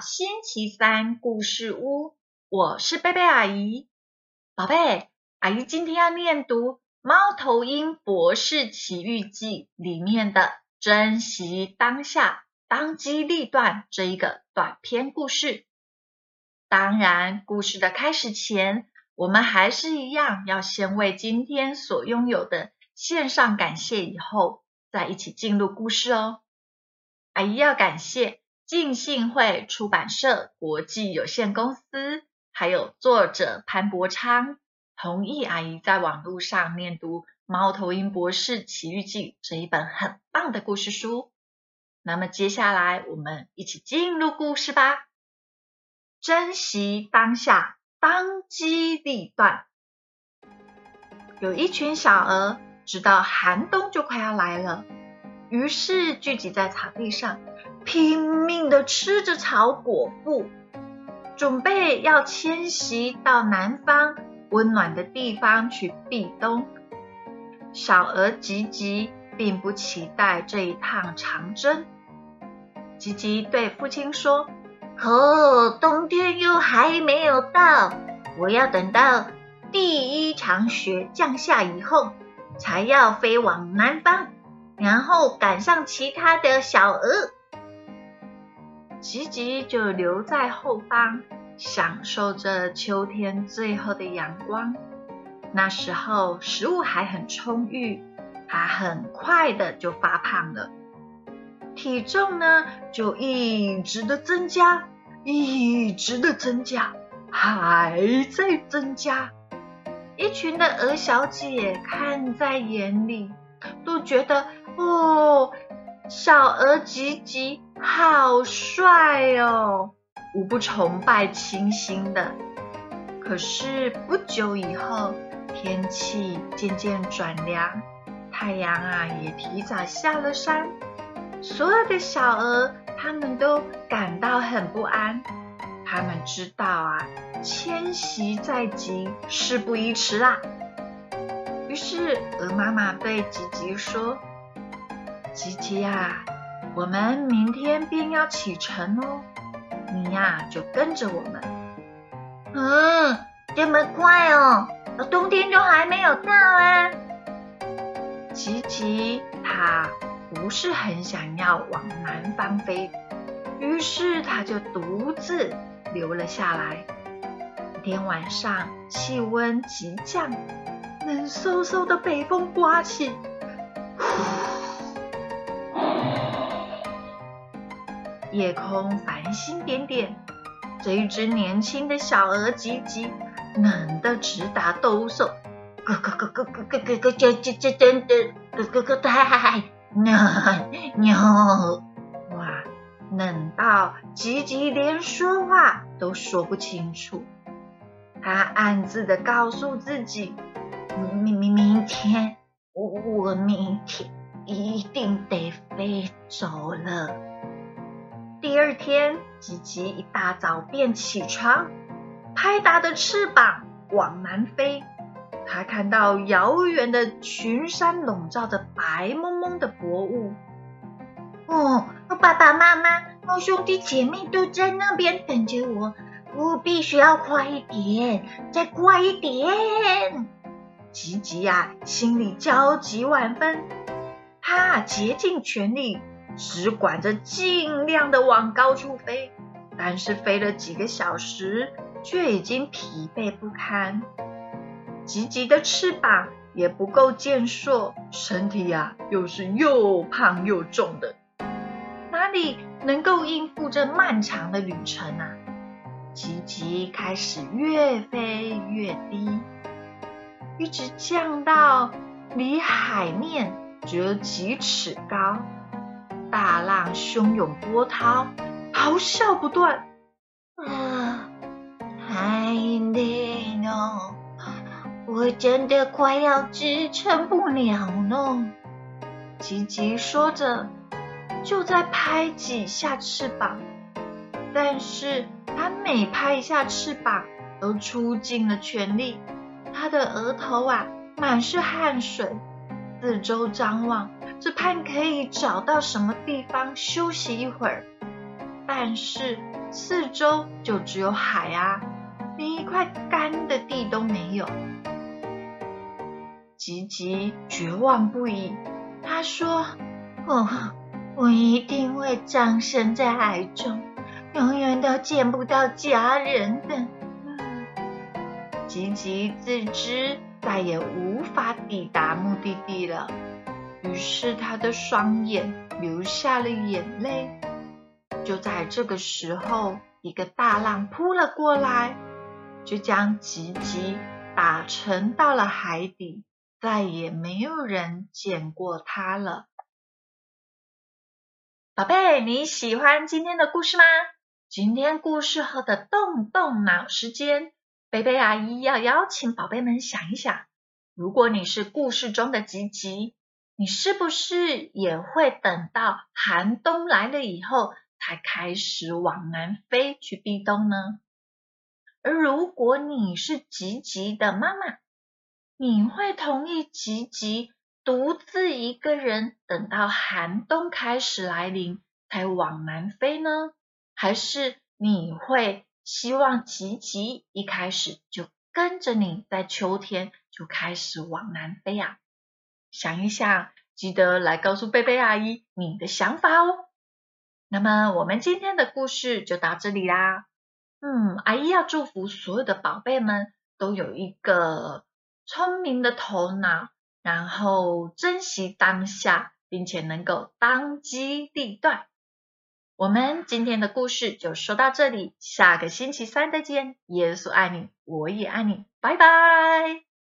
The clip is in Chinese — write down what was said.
星期三故事屋，我是贝贝阿姨。宝贝，阿姨今天要念读《猫头鹰博士奇遇记》里面的“珍惜当下，当机立断”这一个短篇故事。当然，故事的开始前，我们还是一样要先为今天所拥有的献上感谢，以后再一起进入故事哦。阿姨要感谢。浸信会出版社国际有限公司，还有作者潘伯昌同意阿姨在网络上念读《猫头鹰博士奇遇记》这一本很棒的故事书。那么接下来我们一起进入故事吧。珍惜当下，当机立断。有一群小鹅知道寒冬就快要来了，于是聚集在草地上。拼命的吃着草果布，准备要迁徙到南方温暖的地方去避冬。小鹅吉吉并不期待这一趟长征。吉吉对父亲说：“可冬天又还没有到，我要等到第一场雪降下以后，才要飞往南方，然后赶上其他的小鹅。”吉吉就留在后方，享受着秋天最后的阳光。那时候食物还很充裕，它很快的就发胖了，体重呢就一直的增加，一直的增加，还在增加。一群的鹅小姐看在眼里，都觉得哦。小鹅吉吉好帅哦，无不崇拜清新的。可是不久以后，天气渐渐转凉，太阳啊也提早下了山。所有的小鹅，他们都感到很不安。他们知道啊，迁徙在即，事不宜迟啦。于是，鹅妈妈对吉吉说。吉吉呀，我们明天便要启程哦，你呀就跟着我们。嗯，这么快哦，冬天都还没有到啊。吉吉他不是很想要往南方飞，于是他就独自留了下来。一天晚上，气温急降，冷飕飕的北风刮起。夜空繁星点点，这一只年轻的小鹅吉吉冷得直打抖擞，咯咯咯咯咯咯咯咯，这这这真的咯咯咯太冷牛哇，冷到吉吉连说话都说不清楚。他暗自的告诉自己，明明明天我我明天一定得飞走了。第二天，吉吉一大早便起床，拍打着翅膀往南飞。他看到遥远的群山笼罩着白蒙蒙的薄雾。哦，爸爸妈妈、兄弟姐妹都在那边等着我，我必须要快一点，再快一点！吉吉呀，心里焦急万分，他竭尽全力。只管着尽量的往高处飞，但是飞了几个小时，却已经疲惫不堪。吉吉的翅膀也不够健硕，身体呀又是又胖又重的，哪里能够应付这漫长的旅程啊？吉吉开始越飞越低，一直降到离海面只有几尺高。大浪汹涌波涛，咆哮不断。啊，太累了，我真的快要支撑不了了。吉吉说着，就在拍几下翅膀，但是他每拍一下翅膀，都出尽了全力。他的额头啊，满是汗水，四周张望。只盼可以找到什么地方休息一会儿。但是四周就只有海啊，连一块干的地都没有。吉吉绝望不已，他说：“我我一定会葬身在海中，永远都见不到家人的。”吉吉自知再也无法抵达目的地了，于是他的双眼流下了眼泪。就在这个时候，一个大浪扑了过来，就将吉吉打沉到了海底，再也没有人见过他了。宝贝，你喜欢今天的故事吗？今天故事后的动动脑时间，贝贝阿姨要邀请宝贝们想一想：如果你是故事中的吉吉，你是不是也会等到寒冬来了以后？才开始往南飞去避冬呢。而如果你是吉吉的妈妈，你会同意吉吉独自一个人等到寒冬开始来临才往南飞呢？还是你会希望吉吉一开始就跟着你在秋天就开始往南飞呀？想一想，记得来告诉贝贝阿姨你的想法哦。那么我们今天的故事就到这里啦。嗯，阿姨要祝福所有的宝贝们都有一个聪明的头脑，然后珍惜当下，并且能够当机立断。我们今天的故事就说到这里，下个星期三再见。耶稣爱你，我也爱你，拜拜。